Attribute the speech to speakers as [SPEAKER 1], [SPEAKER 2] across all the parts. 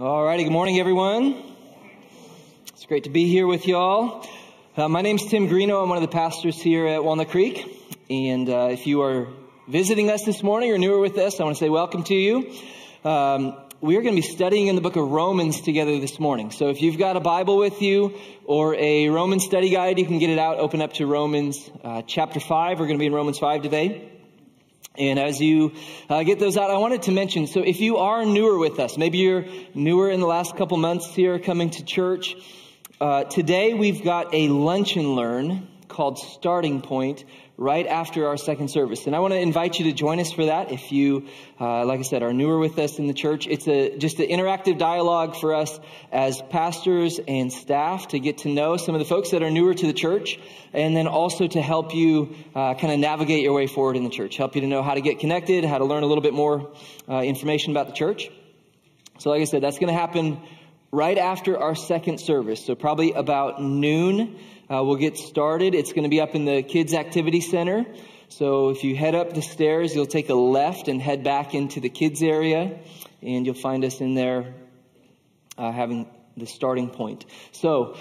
[SPEAKER 1] All righty, good morning, everyone. It's great to be here with y'all. Uh, my name's Tim Greeno. I'm one of the pastors here at Walnut Creek. And uh, if you are visiting us this morning or newer with us, I want to say welcome to you. Um, we are going to be studying in the book of Romans together this morning. So if you've got a Bible with you or a Roman study guide, you can get it out, open up to Romans uh, chapter 5. We're going to be in Romans 5 today. And as you uh, get those out, I wanted to mention so if you are newer with us, maybe you're newer in the last couple months here coming to church, uh, today we've got a lunch and learn called Starting Point right after our second service. And I want to invite you to join us for that. If you, uh, like I said, are newer with us in the church, it's a, just an interactive dialogue for us as pastors and staff to get to know some of the folks that are newer to the church and then also to help you uh, kind of navigate your way forward in the church, help you to know how to get connected, how to learn a little bit more uh, information about the church. So, like I said, that's going to happen right after our second service. So, probably about noon. Uh, we'll get started. It's going to be up in the Kids Activity Center. So if you head up the stairs, you'll take a left and head back into the kids area, and you'll find us in there uh, having the starting point. So,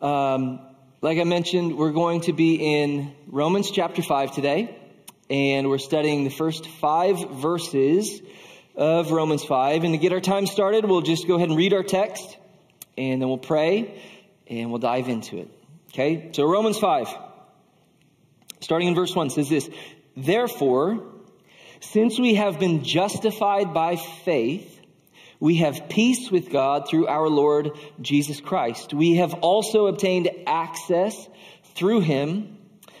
[SPEAKER 1] um, like I mentioned, we're going to be in Romans chapter 5 today, and we're studying the first five verses of Romans 5. And to get our time started, we'll just go ahead and read our text, and then we'll pray, and we'll dive into it. Okay, so Romans 5, starting in verse 1, says this Therefore, since we have been justified by faith, we have peace with God through our Lord Jesus Christ. We have also obtained access through him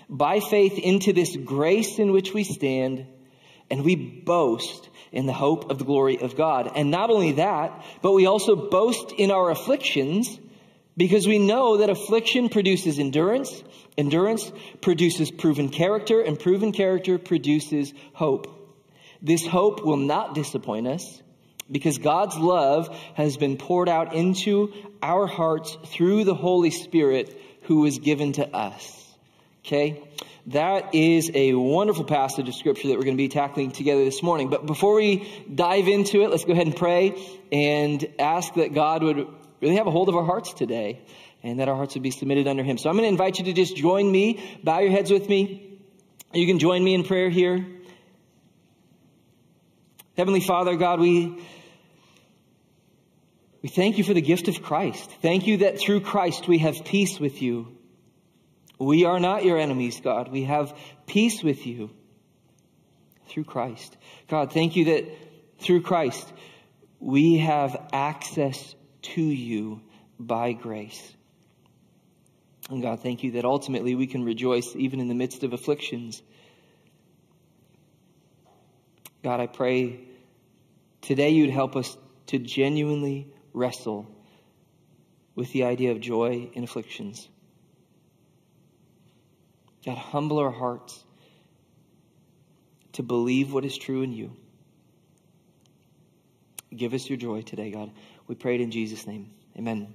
[SPEAKER 1] by faith into this grace in which we stand, and we boast in the hope of the glory of God. And not only that, but we also boast in our afflictions because we know that affliction produces endurance, endurance produces proven character, and proven character produces hope. This hope will not disappoint us because God's love has been poured out into our hearts through the Holy Spirit who was given to us. Okay? That is a wonderful passage of scripture that we're going to be tackling together this morning. But before we dive into it, let's go ahead and pray and ask that God would really have a hold of our hearts today and that our hearts would be submitted under Him. So I'm going to invite you to just join me, bow your heads with me. You can join me in prayer here. Heavenly Father, God, we, we thank you for the gift of Christ. Thank you that through Christ we have peace with you. We are not your enemies, God. We have peace with you through Christ. God, thank you that through Christ we have access to you by grace. And God, thank you that ultimately we can rejoice even in the midst of afflictions. God, I pray today you'd help us to genuinely wrestle with the idea of joy in afflictions. God, humble our hearts to believe what is true in you. Give us your joy today, God. We pray it in Jesus' name. Amen.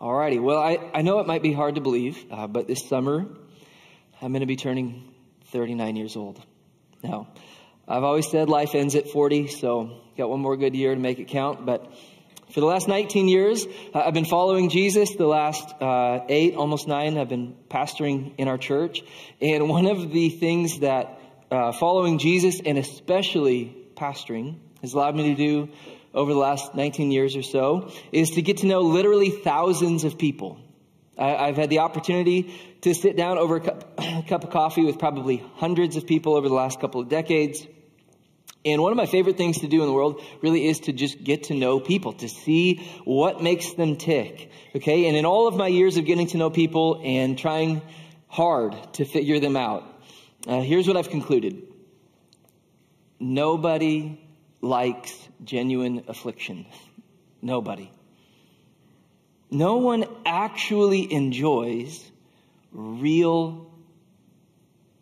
[SPEAKER 1] Alrighty. Well, I, I know it might be hard to believe, uh, but this summer I'm going to be turning 39 years old. Now, I've always said life ends at 40, so got one more good year to make it count. But for the last 19 years, uh, I've been following Jesus. The last uh, eight, almost nine, I've been pastoring in our church. And one of the things that uh, following Jesus and especially pastoring has allowed me to do over the last 19 years or so is to get to know literally thousands of people. I, have had the opportunity to sit down over a cup, a cup of coffee with probably hundreds of people over the last couple of decades. And one of my favorite things to do in the world really is to just get to know people, to see what makes them tick. Okay. And in all of my years of getting to know people and trying hard to figure them out, uh, here's what I've concluded. Nobody likes genuine affliction. Nobody. No one actually enjoys real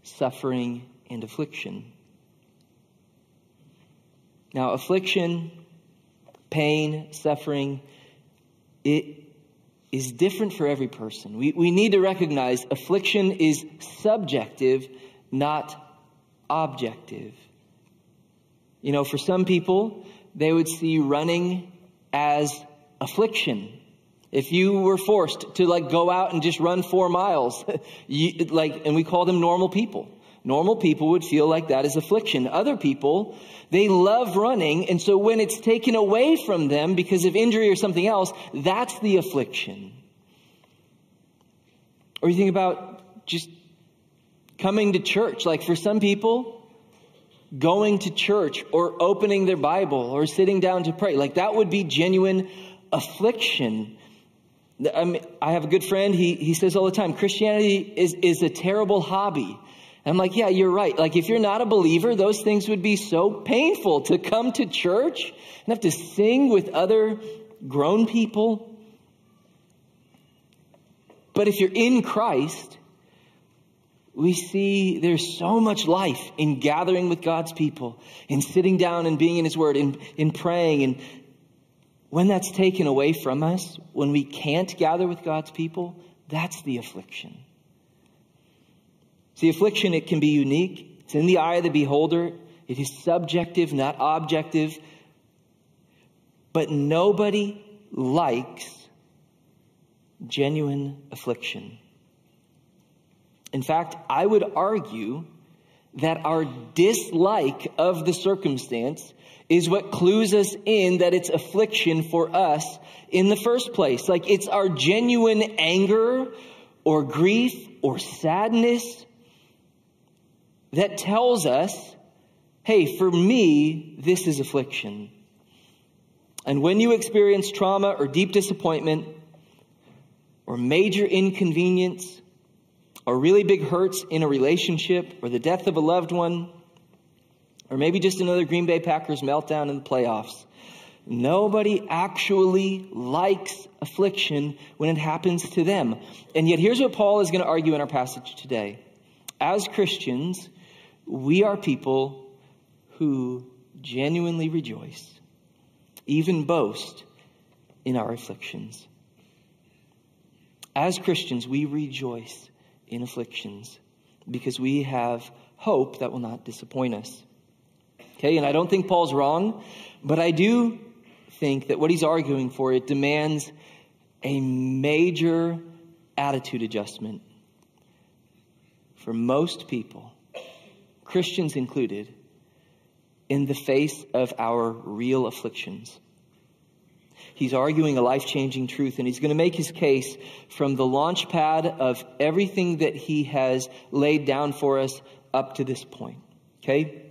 [SPEAKER 1] suffering and affliction. Now, affliction, pain, suffering, it is different for every person. We, we need to recognize affliction is subjective, not objective. You know, for some people, they would see running as affliction. If you were forced to like go out and just run four miles, you, like, and we call them normal people. Normal people would feel like that is affliction. Other people, they love running, and so when it's taken away from them because of injury or something else, that's the affliction. Or you think about just coming to church. Like for some people, going to church or opening their Bible or sitting down to pray, like that would be genuine affliction. I, mean, I have a good friend, he, he says all the time, Christianity is, is a terrible hobby. I'm like, yeah, you're right. Like, if you're not a believer, those things would be so painful to come to church and have to sing with other grown people. But if you're in Christ, we see there's so much life in gathering with God's people, in sitting down and being in His Word, in, in praying. And when that's taken away from us, when we can't gather with God's people, that's the affliction. See, affliction, it can be unique. It's in the eye of the beholder. It is subjective, not objective. But nobody likes genuine affliction. In fact, I would argue that our dislike of the circumstance is what clues us in that it's affliction for us in the first place. Like it's our genuine anger or grief or sadness that tells us, hey, for me, this is affliction. And when you experience trauma or deep disappointment or major inconvenience or really big hurts in a relationship or the death of a loved one or maybe just another Green Bay Packers meltdown in the playoffs, nobody actually likes affliction when it happens to them. And yet here's what Paul is going to argue in our passage today. As Christians, we are people who genuinely rejoice, even boast in our afflictions. As Christians, we rejoice in afflictions because we have hope that will not disappoint us. Okay, and I don't think Paul's wrong, but I do think that what he's arguing for it demands a major attitude adjustment for most people Christians included, in the face of our real afflictions. He's arguing a life changing truth, and he's going to make his case from the launch pad of everything that he has laid down for us up to this point. Okay?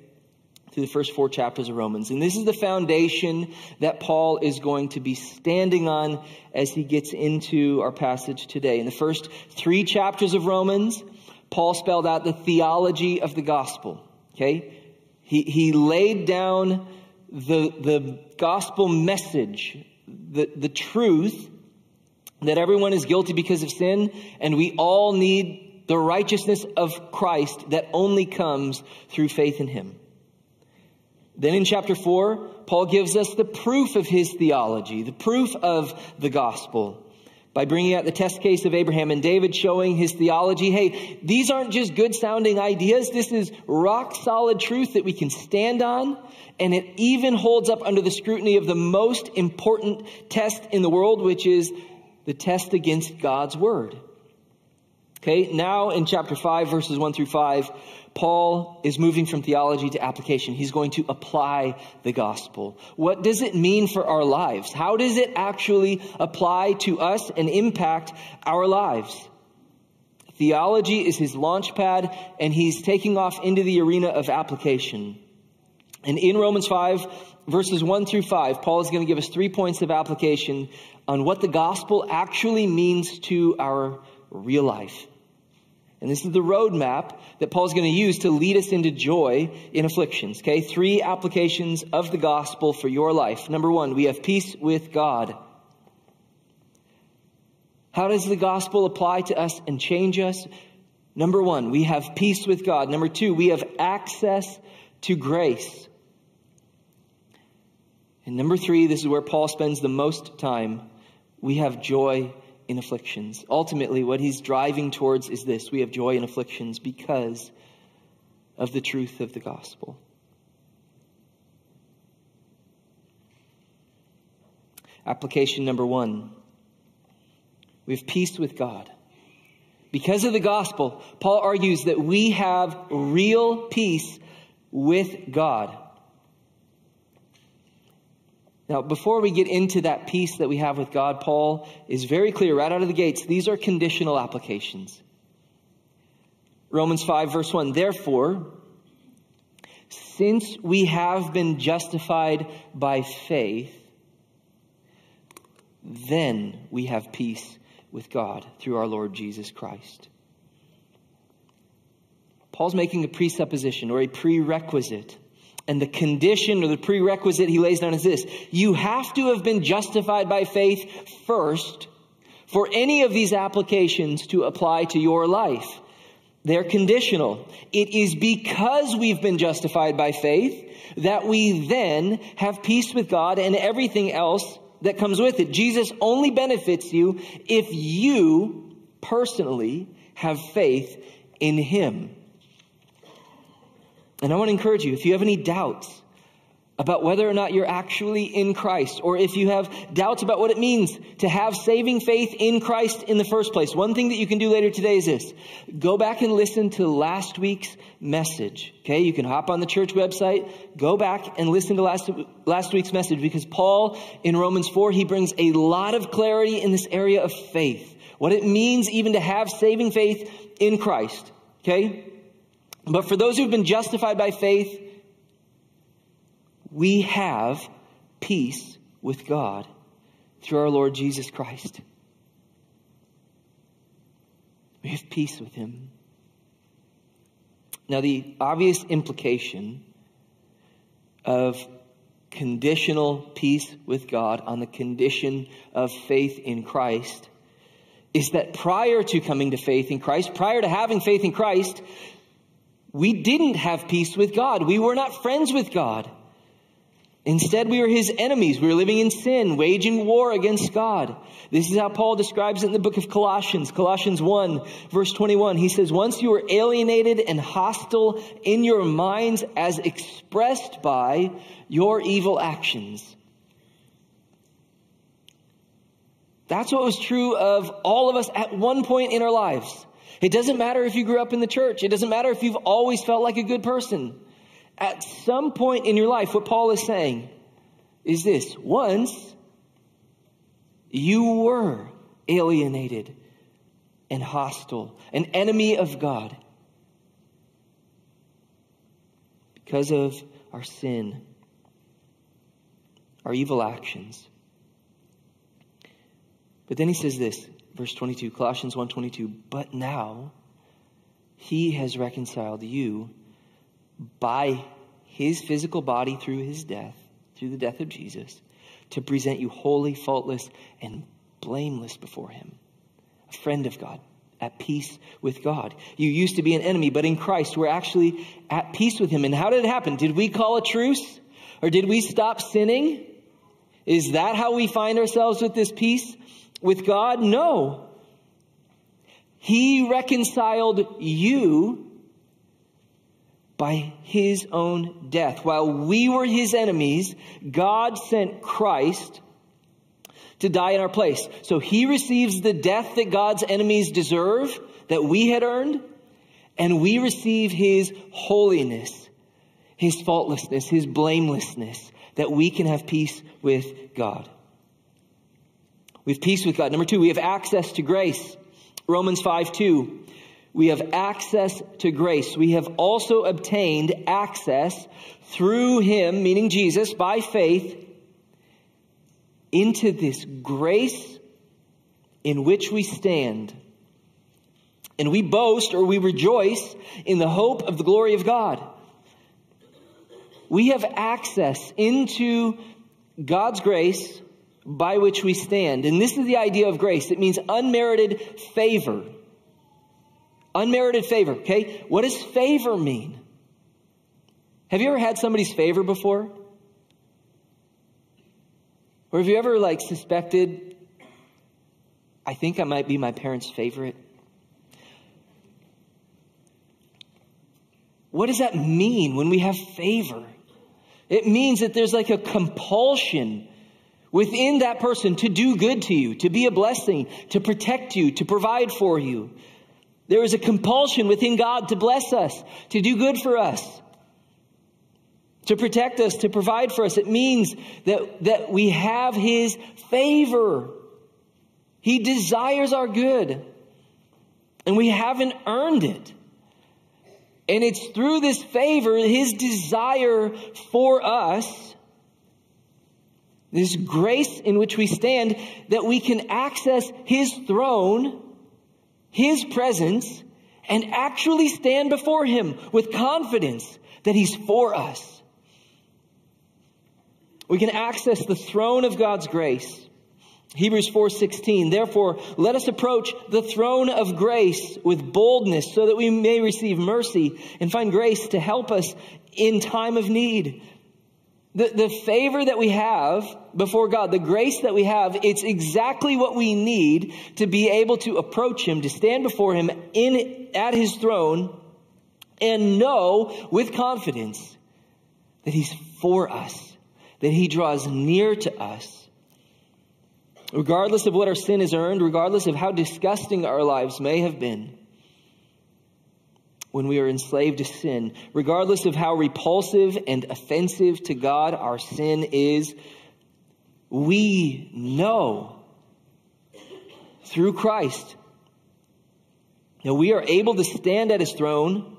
[SPEAKER 1] Through the first four chapters of Romans. And this is the foundation that Paul is going to be standing on as he gets into our passage today. In the first three chapters of Romans, Paul spelled out the theology of the gospel. Okay? He, he laid down the, the gospel message, the, the truth that everyone is guilty because of sin, and we all need the righteousness of Christ that only comes through faith in Him. Then in chapter 4, Paul gives us the proof of his theology, the proof of the gospel by bringing out the test case of Abraham and David, showing his theology. Hey, these aren't just good sounding ideas. This is rock solid truth that we can stand on. And it even holds up under the scrutiny of the most important test in the world, which is the test against God's word. Okay, now in chapter 5, verses 1 through 5, Paul is moving from theology to application. He's going to apply the gospel. What does it mean for our lives? How does it actually apply to us and impact our lives? Theology is his launch pad, and he's taking off into the arena of application. And in Romans 5, verses 1 through 5, Paul is going to give us three points of application on what the gospel actually means to our real life. And this is the roadmap that Paul's going to use to lead us into joy in afflictions. Okay, three applications of the gospel for your life. Number one, we have peace with God. How does the gospel apply to us and change us? Number one, we have peace with God. Number two, we have access to grace. And number three, this is where Paul spends the most time. We have joy in afflictions. Ultimately, what he's driving towards is this we have joy in afflictions because of the truth of the gospel. Application number one we have peace with God. Because of the gospel, Paul argues that we have real peace with God. Now, before we get into that peace that we have with God, Paul is very clear right out of the gates. These are conditional applications. Romans 5, verse 1. Therefore, since we have been justified by faith, then we have peace with God through our Lord Jesus Christ. Paul's making a presupposition or a prerequisite. And the condition or the prerequisite he lays down is this you have to have been justified by faith first for any of these applications to apply to your life. They're conditional. It is because we've been justified by faith that we then have peace with God and everything else that comes with it. Jesus only benefits you if you personally have faith in Him. And I want to encourage you if you have any doubts about whether or not you're actually in Christ, or if you have doubts about what it means to have saving faith in Christ in the first place, one thing that you can do later today is this go back and listen to last week's message. Okay, you can hop on the church website, go back and listen to last, last week's message because Paul in Romans 4, he brings a lot of clarity in this area of faith, what it means even to have saving faith in Christ. Okay? But for those who've been justified by faith, we have peace with God through our Lord Jesus Christ. We have peace with Him. Now, the obvious implication of conditional peace with God on the condition of faith in Christ is that prior to coming to faith in Christ, prior to having faith in Christ, we didn't have peace with God. We were not friends with God. Instead, we were his enemies. We were living in sin, waging war against God. This is how Paul describes it in the book of Colossians. Colossians 1, verse 21. He says, Once you were alienated and hostile in your minds as expressed by your evil actions. That's what was true of all of us at one point in our lives. It doesn't matter if you grew up in the church. It doesn't matter if you've always felt like a good person. At some point in your life, what Paul is saying is this once you were alienated and hostile, an enemy of God because of our sin, our evil actions. But then he says this, verse 22, Colossians 1:22, but now he has reconciled you by his physical body through his death, through the death of Jesus, to present you holy, faultless, and blameless before him. A friend of God, at peace with God. You used to be an enemy, but in Christ, we're actually at peace with him. And how did it happen? Did we call a truce? Or did we stop sinning? Is that how we find ourselves with this peace with God? No. He reconciled you by his own death. While we were his enemies, God sent Christ to die in our place. So he receives the death that God's enemies deserve, that we had earned, and we receive his holiness, his faultlessness, his blamelessness, that we can have peace with God. We have peace with God. Number two, we have access to grace. Romans 5 2 we have access to grace. We have also obtained access through him, meaning Jesus, by faith, into this grace in which we stand. And we boast or we rejoice in the hope of the glory of God. We have access into God's grace by which we stand. And this is the idea of grace. It means unmerited favor. Unmerited favor, okay? What does favor mean? Have you ever had somebody's favor before? Or have you ever like suspected, I think I might be my parents' favorite? What does that mean when we have favor? It means that there's like a compulsion within that person to do good to you, to be a blessing, to protect you, to provide for you. There is a compulsion within God to bless us, to do good for us, to protect us, to provide for us. It means that, that we have His favor. He desires our good, and we haven't earned it. And it's through this favor, His desire for us, this grace in which we stand, that we can access His throne his presence and actually stand before him with confidence that he's for us. We can access the throne of God's grace. Hebrews 4:16 Therefore let us approach the throne of grace with boldness so that we may receive mercy and find grace to help us in time of need. The, the favor that we have before God, the grace that we have, it's exactly what we need to be able to approach Him, to stand before Him in, at His throne and know with confidence that He's for us, that He draws near to us. Regardless of what our sin has earned, regardless of how disgusting our lives may have been, when we are enslaved to sin. Regardless of how repulsive and offensive to God our sin is, we know through Christ that we are able to stand at his throne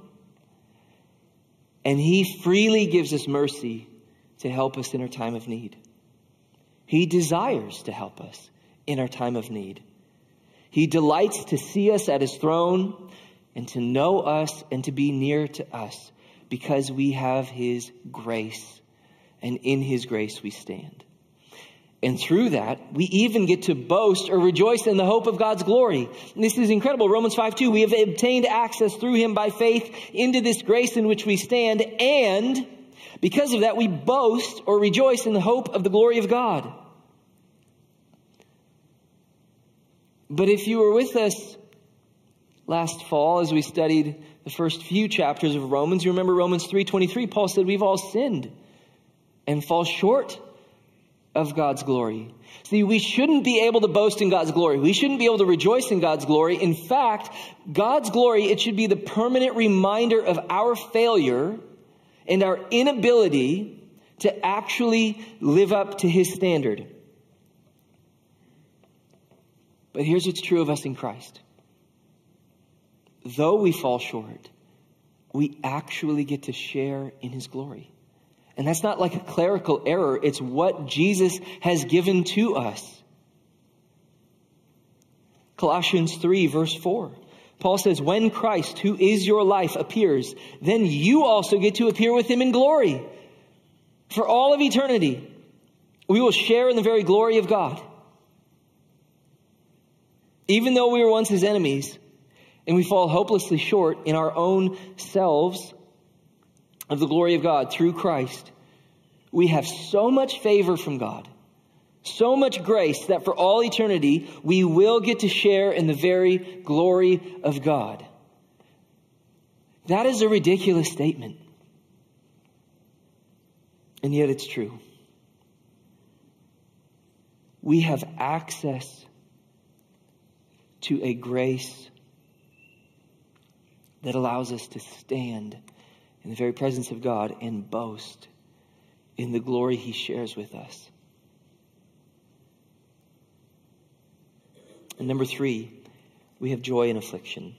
[SPEAKER 1] and he freely gives us mercy to help us in our time of need. He desires to help us in our time of need. He delights to see us at his throne and to know us and to be near to us because we have His grace, and in His grace we stand. And through that, we even get to boast or rejoice in the hope of God's glory. And this is incredible. Romans 5 2, we have obtained access through him by faith into this grace in which we stand. And because of that, we boast or rejoice in the hope of the glory of God. But if you were with us last fall as we studied the first few chapters of Romans. You remember Romans 3:23, Paul said we've all sinned and fall short of God's glory. See, we shouldn't be able to boast in God's glory. We shouldn't be able to rejoice in God's glory. In fact, God's glory, it should be the permanent reminder of our failure and our inability to actually live up to his standard. But here's what's true of us in Christ though we fall short, we actually get to share in his glory. And that's not like a clerical error, it's what Jesus has given to us. Colossians 3, verse 4. Paul says, When Christ, who is your life, appears, then you also get to appear with him in glory. For all of eternity, we will share in the very glory of God. Even though we were once his enemies, and we fall hopelessly short in our own selves of the glory of God through Christ, we have so much favor from God, so much grace that for all eternity we will get to share in the very glory of God. That is a ridiculous statement. And yet it's true. We have access to a grace that allows us to stand in the very presence of God and boast in the glory he shares with us. And number three, we have joy in affliction.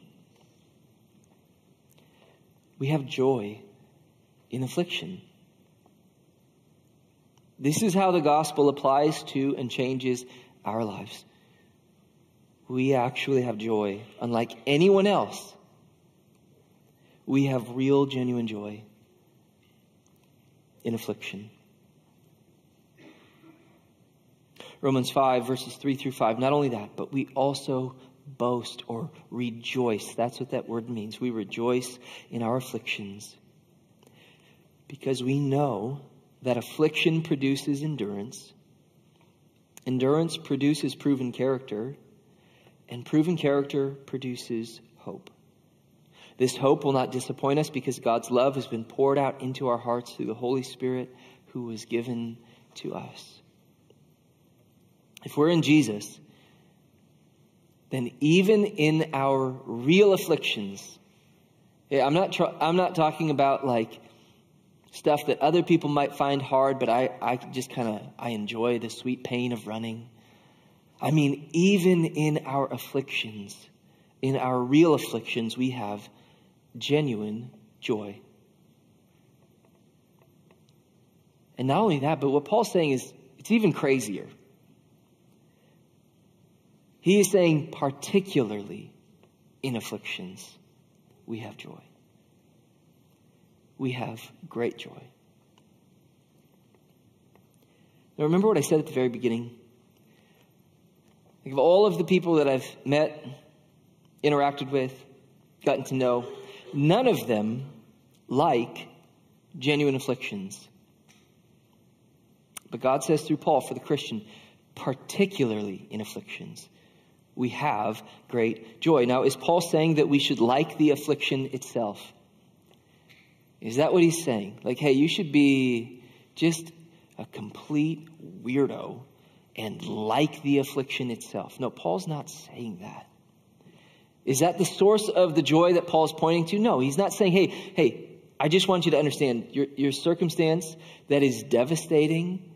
[SPEAKER 1] We have joy in affliction. This is how the gospel applies to and changes our lives. We actually have joy, unlike anyone else we have real, genuine joy in affliction. Romans 5, verses 3 through 5. Not only that, but we also boast or rejoice. That's what that word means. We rejoice in our afflictions because we know that affliction produces endurance. Endurance produces proven character, and proven character produces hope. This hope will not disappoint us because God's love has been poured out into our hearts through the Holy Spirit who was given to us. if we're in Jesus, then even in our real afflictions, I'm not, tr- I'm not talking about like stuff that other people might find hard, but I, I just kind of, I enjoy the sweet pain of running. I mean, even in our afflictions, in our real afflictions, we have genuine joy. And not only that, but what Paul's saying is it's even crazier. He is saying, particularly in afflictions, we have joy. We have great joy. Now, remember what I said at the very beginning? Think of all of the people that I've met, interacted with, gotten to know, none of them like genuine afflictions. But God says through Paul for the Christian, particularly in afflictions, we have great joy. Now, is Paul saying that we should like the affliction itself? Is that what he's saying? Like, hey, you should be just a complete weirdo and like the affliction itself. No, Paul's not saying that. Is that the source of the joy that Paul's pointing to? No, he's not saying, hey, hey, I just want you to understand your, your circumstance that is devastating,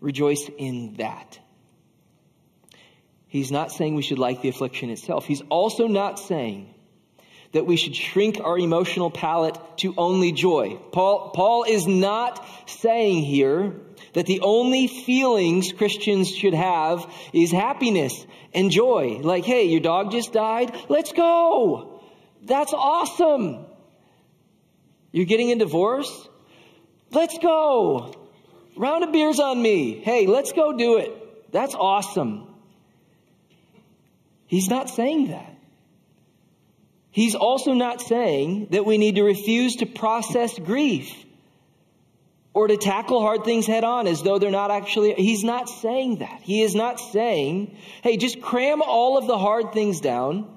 [SPEAKER 1] rejoice in that. He's not saying we should like the affliction itself. He's also not saying that we should shrink our emotional palate to only joy. Paul, Paul is not saying here that the only feelings Christians should have is happiness and joy. Like, hey, your dog just died. Let's go. That's awesome. You're getting a divorce? Let's go. Round of beers on me. Hey, let's go do it. That's awesome. He's not saying that. He's also not saying that we need to refuse to process grief or to tackle hard things head on as though they're not actually. He's not saying that. He is not saying, hey, just cram all of the hard things down,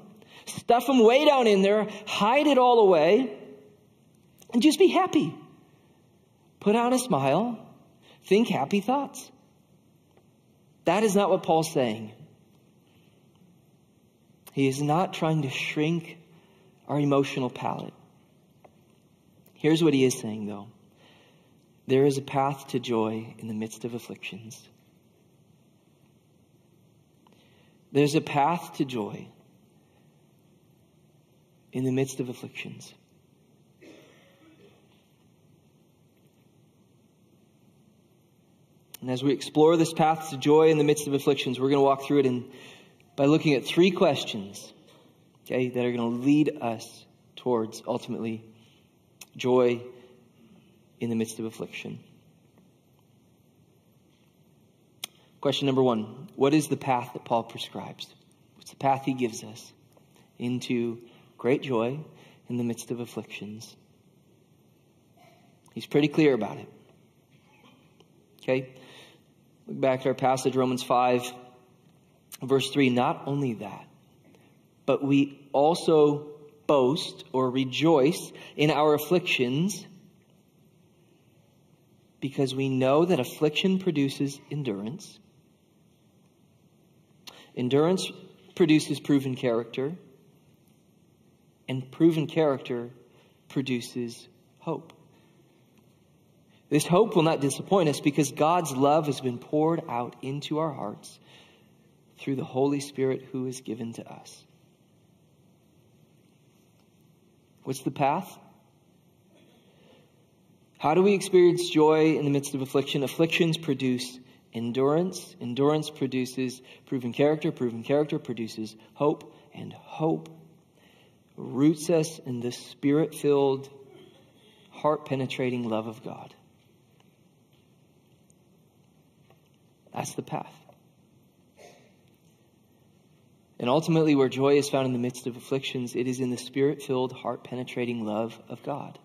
[SPEAKER 1] stuff them way down in there, hide it all away, and just be happy. Put on a smile, think happy thoughts. That is not what Paul's saying. He is not trying to shrink our emotional palate. Here's what he is saying, though there is a path to joy in the midst of afflictions. There's a path to joy in the midst of afflictions. And as we explore this path to joy in the midst of afflictions, we're going to walk through it and by looking at three questions, okay, that are going to lead us towards ultimately joy in the midst of affliction. Question number one What is the path that Paul prescribes? What's the path he gives us into great joy in the midst of afflictions? He's pretty clear about it. Okay? Look back at our passage, Romans 5, Verse 3 Not only that, but we also boast or rejoice in our afflictions because we know that affliction produces endurance. Endurance produces proven character, and proven character produces hope. This hope will not disappoint us because God's love has been poured out into our hearts through the Holy Spirit who is given to us. What's the path? How do we experience joy in the midst of affliction? Afflictions produce endurance. Endurance produces proven character. Proven character produces hope. And hope roots us in the spirit filled, heart penetrating love of God. That's the path. And ultimately, where joy is found in the midst of afflictions, it is in the spirit filled, heart penetrating love of God.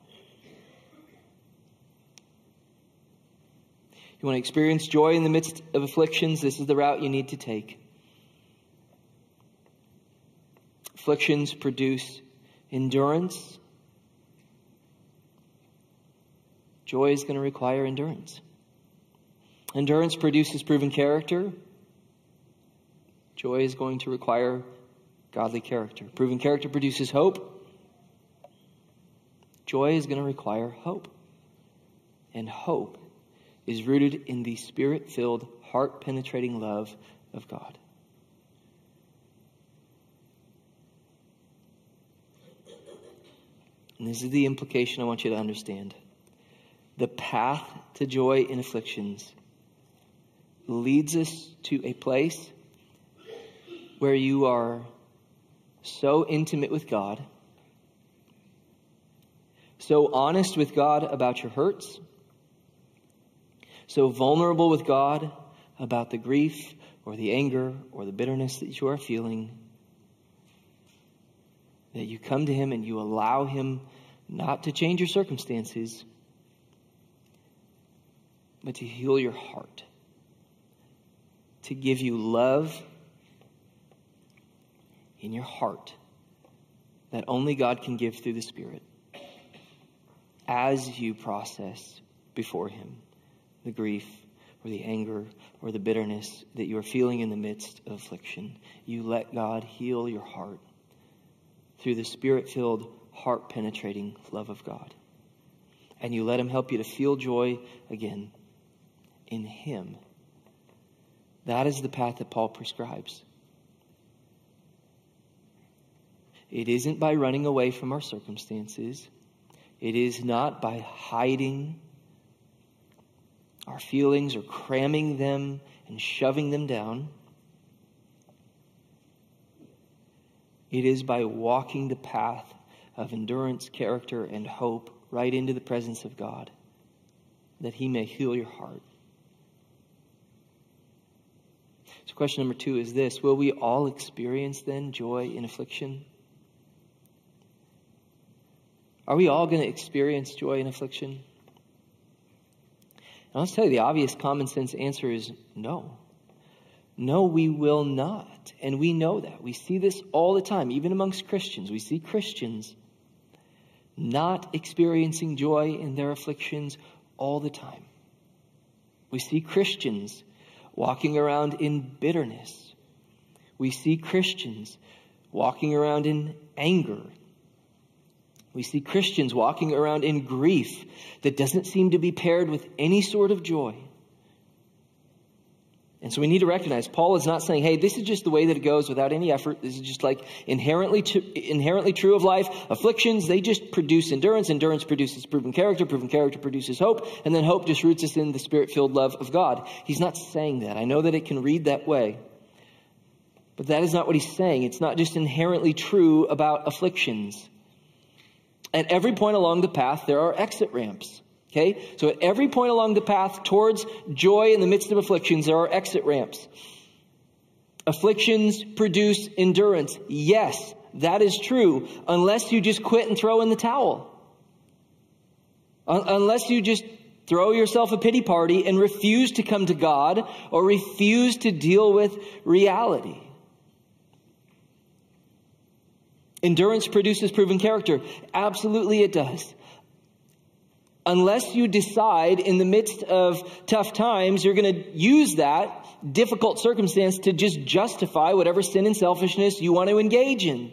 [SPEAKER 1] You want to experience joy in the midst of afflictions? This is the route you need to take. Afflictions produce endurance. Joy is going to require endurance. Endurance produces proven character. Joy is going to require godly character. Proven character produces hope. Joy is going to require hope. And hope is rooted in the spirit filled, heart penetrating love of God. And this is the implication I want you to understand. The path to joy in afflictions leads us to a place where you are so intimate with God, so honest with God about your hurts, so vulnerable with God about the grief or the anger or the bitterness that you are feeling, that you come to Him and you allow Him not to change your circumstances, but to heal your heart, to give you love in your heart that only God can give through the Spirit as you process before Him the grief or the anger or the bitterness that you are feeling in the midst of affliction. You let God heal your heart through the spirit filled, heart penetrating love of God. And you let Him help you to feel joy again in Him. That is the path that Paul prescribes. It isn't by running away from our circumstances. It is not by hiding our feelings or cramming them and shoving them down. It is by walking the path of endurance, character, and hope right into the presence of God that He may heal your heart. So, question number two is this Will we all experience then joy in affliction? Are we all going to experience joy in affliction? And I'll tell you the obvious common sense answer is no. No, we will not. And we know that. We see this all the time, even amongst Christians. We see Christians not experiencing joy in their afflictions all the time. We see Christians walking around in bitterness. We see Christians walking around in anger we see Christians walking around in grief that doesn't seem to be paired with any sort of joy. And so we need to recognize Paul is not saying, hey, this is just the way that it goes without any effort. This is just like inherently, inherently true of life. Afflictions, they just produce endurance. Endurance produces proven character. Proven character produces hope. And then hope just roots us in the spirit filled love of God. He's not saying that. I know that it can read that way. But that is not what he's saying. It's not just inherently true about afflictions. At every point along the path, there are exit ramps. Okay? So at every point along the path towards joy in the midst of afflictions, there are exit ramps. Afflictions produce endurance. Yes, that is true, unless you just quit and throw in the towel. Un- unless you just throw yourself a pity party and refuse to come to God or refuse to deal with reality. Endurance produces proven character. Absolutely, it does. Unless you decide in the midst of tough times, you're going to use that difficult circumstance to just justify whatever sin and selfishness you want to engage in.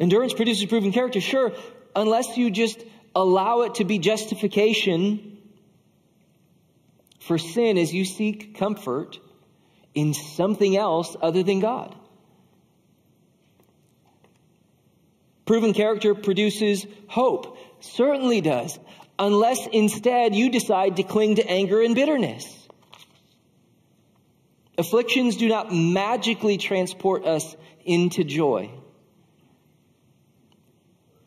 [SPEAKER 1] Endurance produces proven character, sure, unless you just allow it to be justification for sin as you seek comfort in something else other than God. Proven character produces hope. Certainly does. Unless instead you decide to cling to anger and bitterness. Afflictions do not magically transport us into joy.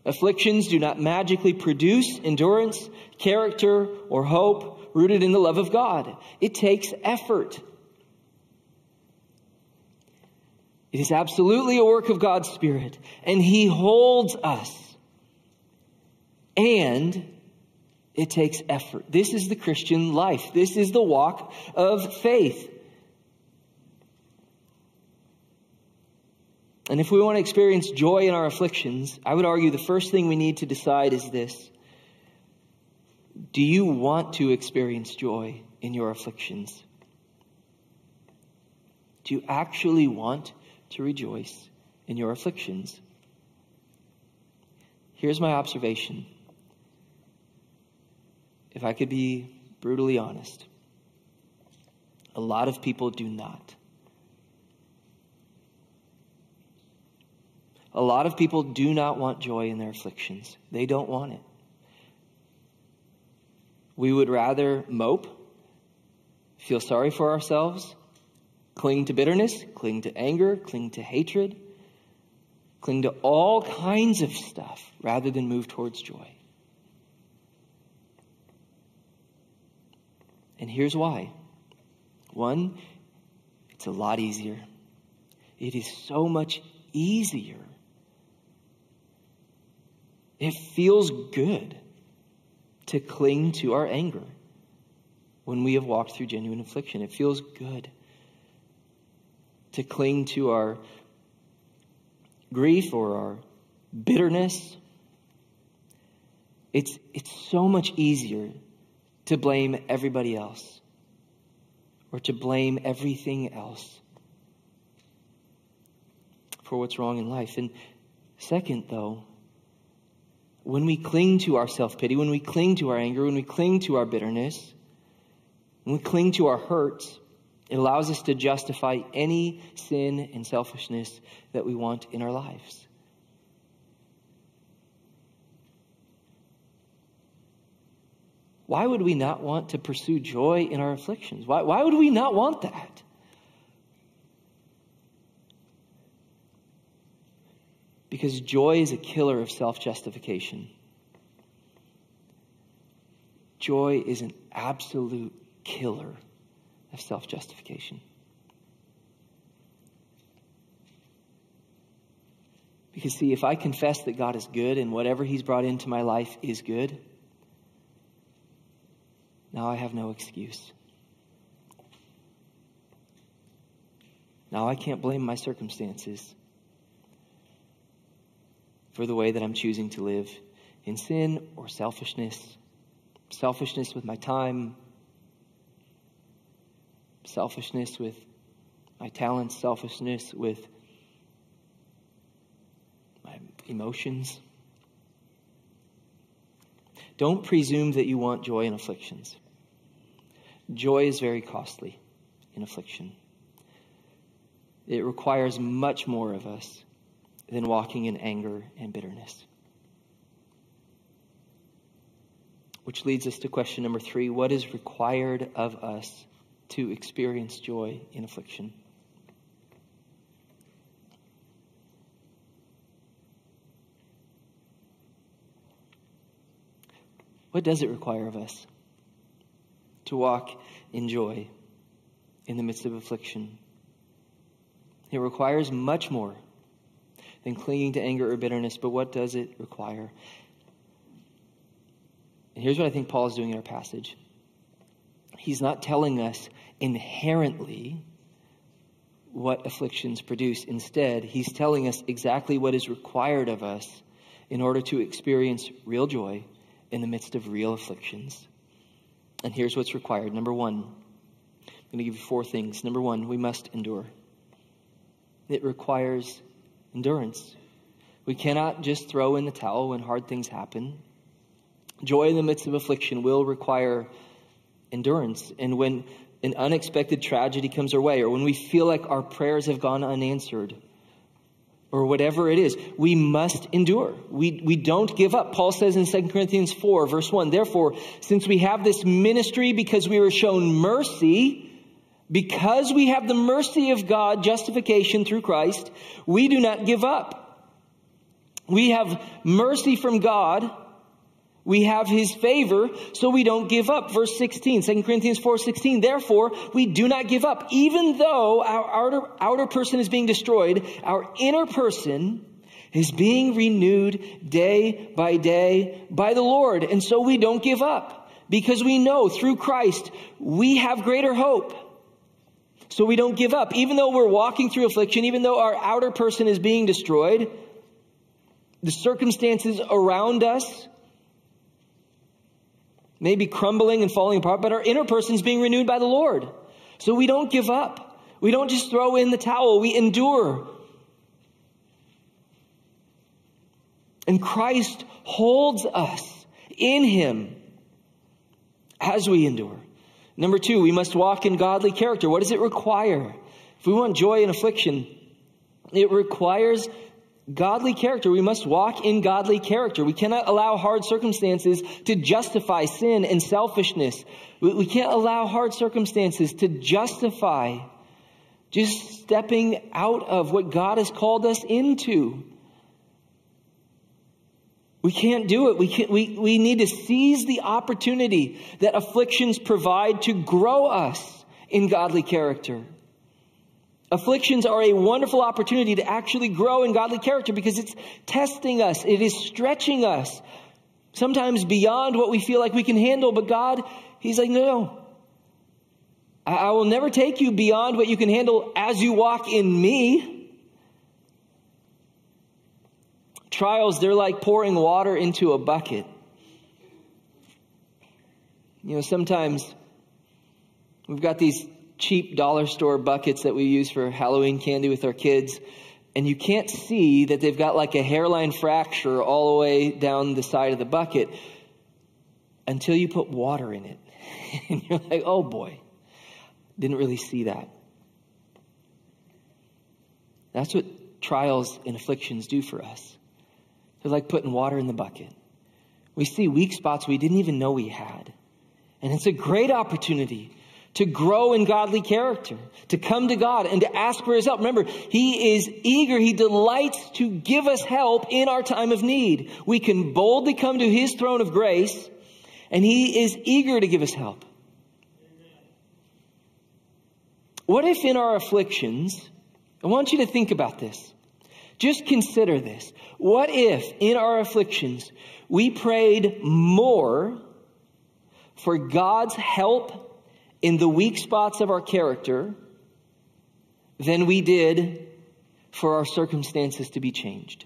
[SPEAKER 1] Afflictions do not magically produce endurance, character, or hope rooted in the love of God. It takes effort. It is absolutely a work of God's Spirit, and He holds us. And it takes effort. This is the Christian life. This is the walk of faith. And if we want to experience joy in our afflictions, I would argue the first thing we need to decide is this Do you want to experience joy in your afflictions? Do you actually want to rejoice in your afflictions? Here's my observation. If I could be brutally honest, a lot of people do not. A lot of people do not want joy in their afflictions. They don't want it. We would rather mope, feel sorry for ourselves, cling to bitterness, cling to anger, cling to hatred, cling to all kinds of stuff rather than move towards joy. And here's why. One, it's a lot easier. It is so much easier. It feels good to cling to our anger when we have walked through genuine affliction. It feels good to cling to our grief or our bitterness. It's, it's so much easier to blame everybody else or to blame everything else for what's wrong in life. And second, though, when we cling to our self pity, when we cling to our anger, when we cling to our bitterness, when we cling to our hurts, it allows us to justify any sin and selfishness that we want in our lives. Why would we not want to pursue joy in our afflictions? Why, why would we not want that? Because joy is a killer of self justification. Joy is an absolute killer of self justification. Because, see, if I confess that God is good and whatever He's brought into my life is good, now I have no excuse. Now I can't blame my circumstances for the way that I'm choosing to live in sin or selfishness, selfishness with my time, selfishness with my talents, selfishness with my emotions. Don't presume that you want joy in afflictions. Joy is very costly in affliction. It requires much more of us than walking in anger and bitterness. Which leads us to question number three What is required of us to experience joy in affliction? What does it require of us to walk in joy in the midst of affliction? It requires much more than clinging to anger or bitterness, but what does it require? And here's what I think Paul is doing in our passage. He's not telling us inherently what afflictions produce. Instead, he's telling us exactly what is required of us in order to experience real joy in the midst of real afflictions. And here's what's required. Number one, I'm going to give you four things. Number one, we must endure. It requires endurance. We cannot just throw in the towel when hard things happen. Joy in the midst of affliction will require endurance. And when an unexpected tragedy comes our way, or when we feel like our prayers have gone unanswered, or whatever it is, we must endure. We, we don't give up. Paul says in 2 Corinthians 4, verse 1, Therefore, since we have this ministry because we were shown mercy, because we have the mercy of God, justification through Christ, we do not give up. We have mercy from God. We have his favor, so we don't give up. Verse 16, 2 Corinthians 4 16. Therefore, we do not give up. Even though our outer, outer person is being destroyed, our inner person is being renewed day by day by the Lord. And so we don't give up because we know through Christ we have greater hope. So we don't give up. Even though we're walking through affliction, even though our outer person is being destroyed, the circumstances around us may be crumbling and falling apart, but our inner person is being renewed by the Lord. So we don't give up. We don't just throw in the towel, we endure. And Christ holds us in Him as we endure. Number two, we must walk in godly character. What does it require? If we want joy in affliction, it requires godly character. We must walk in godly character. We cannot allow hard circumstances to justify sin and selfishness. We can't allow hard circumstances to justify just stepping out of what God has called us into. We can't do it. We, can, we, we need to seize the opportunity that afflictions provide to grow us in godly character. Afflictions are a wonderful opportunity to actually grow in godly character because it's testing us, it is stretching us, sometimes beyond what we feel like we can handle. But God, He's like, no, no. I, I will never take you beyond what you can handle as you walk in me. Trials, they're like pouring water into a bucket. You know, sometimes we've got these cheap dollar store buckets that we use for Halloween candy with our kids. And you can't see that they've got like a hairline fracture all the way down the side of the bucket until you put water in it. and you're like, oh boy, didn't really see that. That's what trials and afflictions do for us. They're like putting water in the bucket. We see weak spots we didn't even know we had. And it's a great opportunity to grow in godly character, to come to God and to ask for His help. Remember, He is eager, He delights to give us help in our time of need. We can boldly come to His throne of grace, and He is eager to give us help. What if in our afflictions, I want you to think about this. Just consider this. What if in our afflictions we prayed more for God's help in the weak spots of our character than we did for our circumstances to be changed.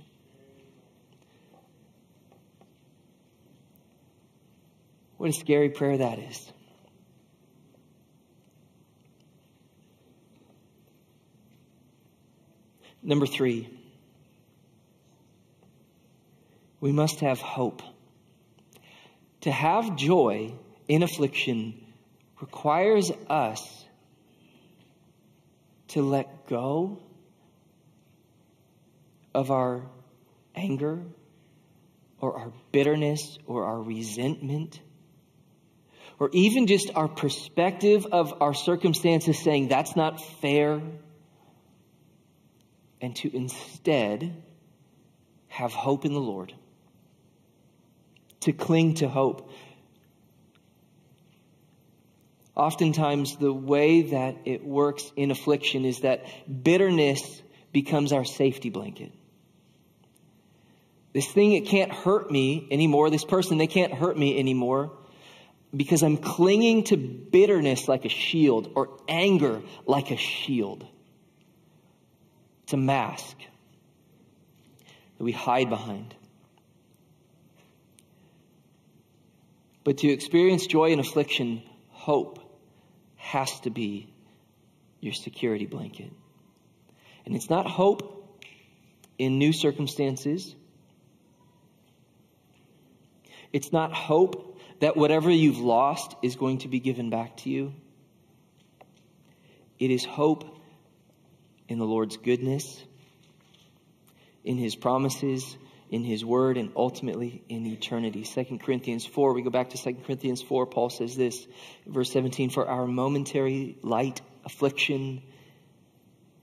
[SPEAKER 1] What a scary prayer that is. Number three, we must have hope. To have joy in affliction requires us to let go of our anger or our bitterness or our resentment or even just our perspective of our circumstances saying that's not fair and to instead have hope in the Lord to cling to hope Oftentimes, the way that it works in affliction is that bitterness becomes our safety blanket. This thing, it can't hurt me anymore. This person, they can't hurt me anymore because I'm clinging to bitterness like a shield or anger like a shield. It's a mask that we hide behind. But to experience joy in affliction, hope has to be your security blanket. And it's not hope in new circumstances. It's not hope that whatever you've lost is going to be given back to you. It is hope in the Lord's goodness, in his promises, in his word and ultimately in eternity. 2 Corinthians 4, we go back to 2 Corinthians 4, Paul says this, verse 17, for our momentary light affliction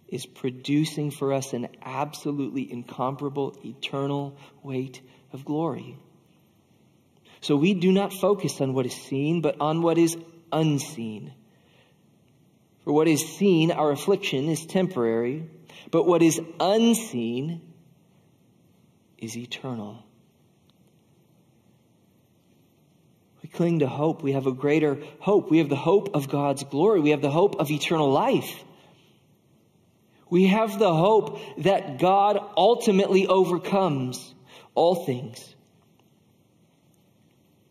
[SPEAKER 1] is producing for us an absolutely incomparable eternal weight of glory. So we do not focus on what is seen, but on what is unseen. For what is seen, our affliction, is temporary, but what is unseen is eternal. We cling to hope. We have a greater hope. We have the hope of God's glory. We have the hope of eternal life. We have the hope that God ultimately overcomes all things.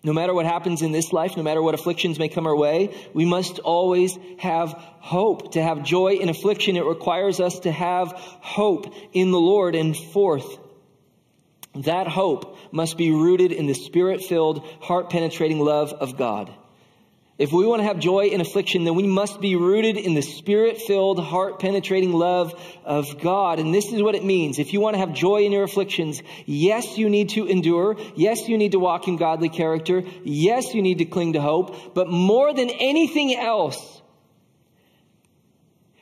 [SPEAKER 1] No matter what happens in this life, no matter what afflictions may come our way, we must always have hope. To have joy in affliction, it requires us to have hope in the Lord. And fourth, that hope must be rooted in the spirit filled, heart penetrating love of God. If we want to have joy in affliction, then we must be rooted in the spirit filled, heart penetrating love of God. And this is what it means. If you want to have joy in your afflictions, yes, you need to endure. Yes, you need to walk in godly character. Yes, you need to cling to hope. But more than anything else,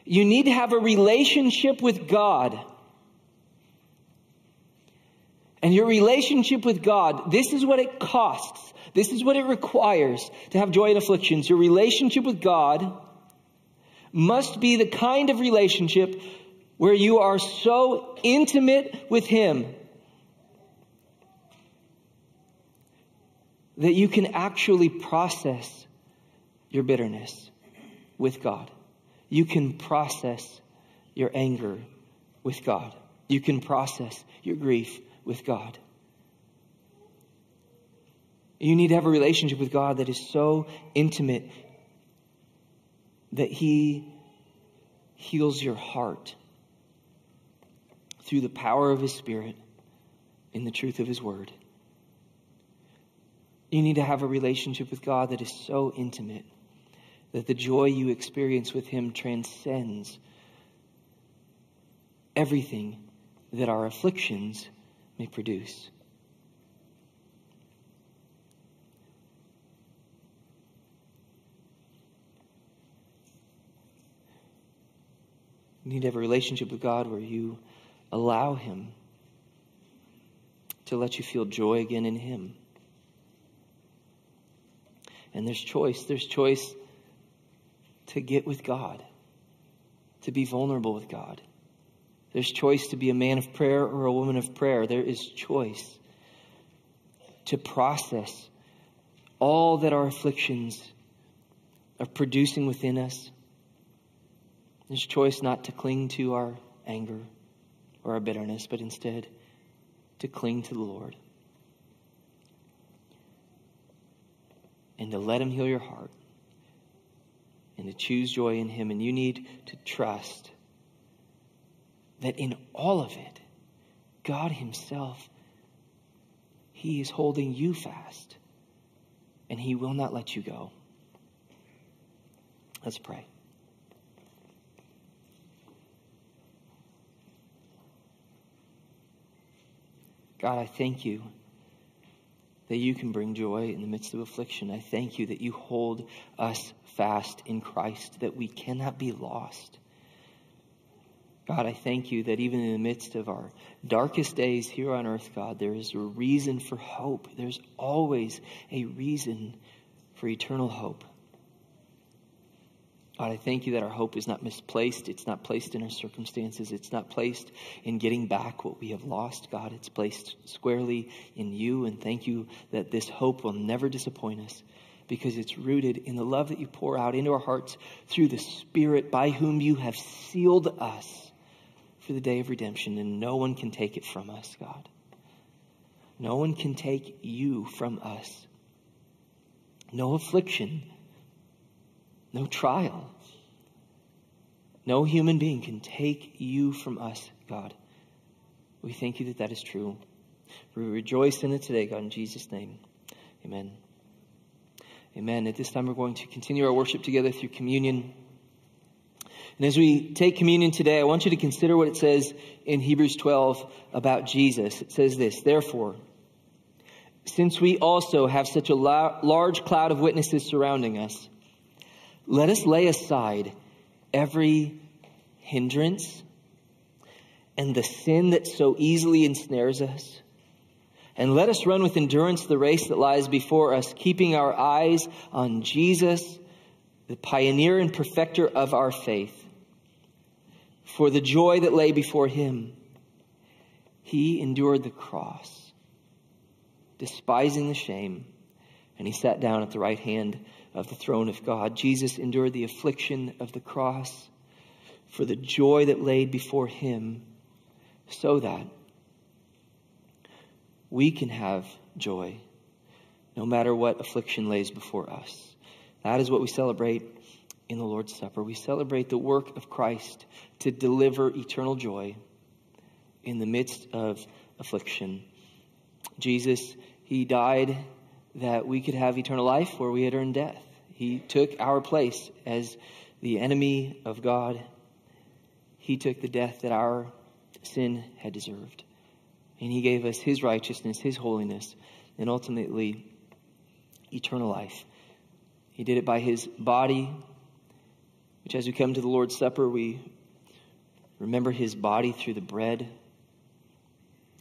[SPEAKER 1] you need to have a relationship with God. And your relationship with God, this is what it costs. This is what it requires to have joy in afflictions. Your relationship with God must be the kind of relationship where you are so intimate with Him that you can actually process your bitterness with God. You can process your anger with God. You can process your grief with God. You need to have a relationship with God that is so intimate that He heals your heart through the power of His Spirit in the truth of His Word. You need to have a relationship with God that is so intimate that the joy you experience with Him transcends everything that our afflictions may produce. You need to have a relationship with God where you allow Him to let you feel joy again in Him. And there's choice. There's choice to get with God, to be vulnerable with God. There's choice to be a man of prayer or a woman of prayer. There is choice to process all that our afflictions are producing within us there's choice not to cling to our anger or our bitterness, but instead to cling to the Lord and to let Him heal your heart and to choose joy in Him. And you need to trust that in all of it, God Himself, He is holding you fast and He will not let you go. Let's pray. God, I thank you that you can bring joy in the midst of affliction. I thank you that you hold us fast in Christ, that we cannot be lost. God, I thank you that even in the midst of our darkest days here on earth, God, there is a reason for hope. There's always a reason for eternal hope. God, I thank you that our hope is not misplaced. It's not placed in our circumstances. It's not placed in getting back what we have lost. God, it's placed squarely in you. And thank you that this hope will never disappoint us because it's rooted in the love that you pour out into our hearts through the Spirit by whom you have sealed us for the day of redemption. And no one can take it from us, God. No one can take you from us. No affliction no trial. No human being can take you from us, God. We thank you that that is true. We rejoice in it today, God, in Jesus' name. Amen. Amen. At this time, we're going to continue our worship together through communion. And as we take communion today, I want you to consider what it says in Hebrews 12 about Jesus. It says this Therefore, since we also have such a large cloud of witnesses surrounding us, let us lay aside every hindrance and the sin that so easily ensnares us. And let us run with endurance the race that lies before us, keeping our eyes on Jesus, the pioneer and perfecter of our faith. For the joy that lay before him, he endured the cross, despising the shame, and he sat down at the right hand of the throne of God. Jesus endured the affliction of the cross for the joy that lay before him so that we can have joy no matter what affliction lays before us. That is what we celebrate in the Lord's Supper. We celebrate the work of Christ to deliver eternal joy in the midst of affliction. Jesus, He died that we could have eternal life where we had earned death. He took our place as the enemy of God. He took the death that our sin had deserved. And He gave us His righteousness, His holiness, and ultimately eternal life. He did it by His body, which as we come to the Lord's Supper, we remember His body through the bread.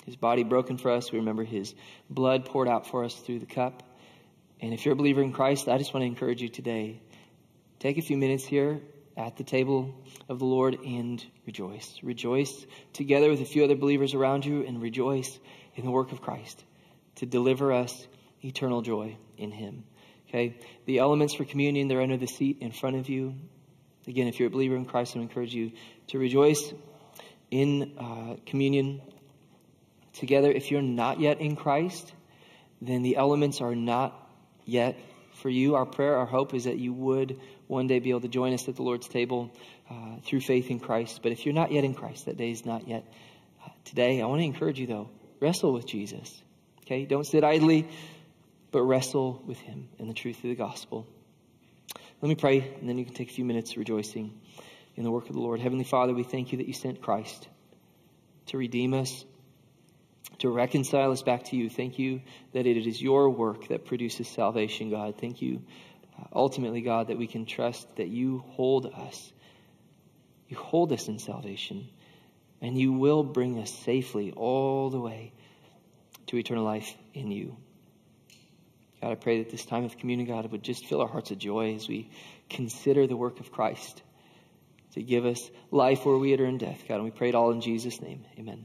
[SPEAKER 1] His body broken for us. We remember His blood poured out for us through the cup. And if you're a believer in Christ, I just want to encourage you today. Take a few minutes here at the table of the Lord and rejoice. Rejoice together with a few other believers around you and rejoice in the work of Christ to deliver us eternal joy in Him. Okay? The elements for communion, they're under the seat in front of you. Again, if you're a believer in Christ, I encourage you to rejoice in uh, communion together. If you're not yet in Christ, then the elements are not yet for you. Our prayer, our hope is that you would one day be able to join us at the Lord's table uh, through faith in Christ. But if you're not yet in Christ, that day is not yet uh, today. I want to encourage you, though, wrestle with Jesus. Okay? Don't sit idly, but wrestle with him in the truth of the gospel. Let me pray, and then you can take a few minutes rejoicing in the work of the Lord. Heavenly Father, we thank you that you sent Christ to redeem us to reconcile us back to you. Thank you that it is your work that produces salvation, God. Thank you, uh, ultimately, God, that we can trust that you hold us. You hold us in salvation, and you will bring us safely all the way to eternal life in you. God, I pray that this time of communion, God, would just fill our hearts with joy as we consider the work of Christ to give us life where we had earned death, God. And we pray it all in Jesus' name. Amen.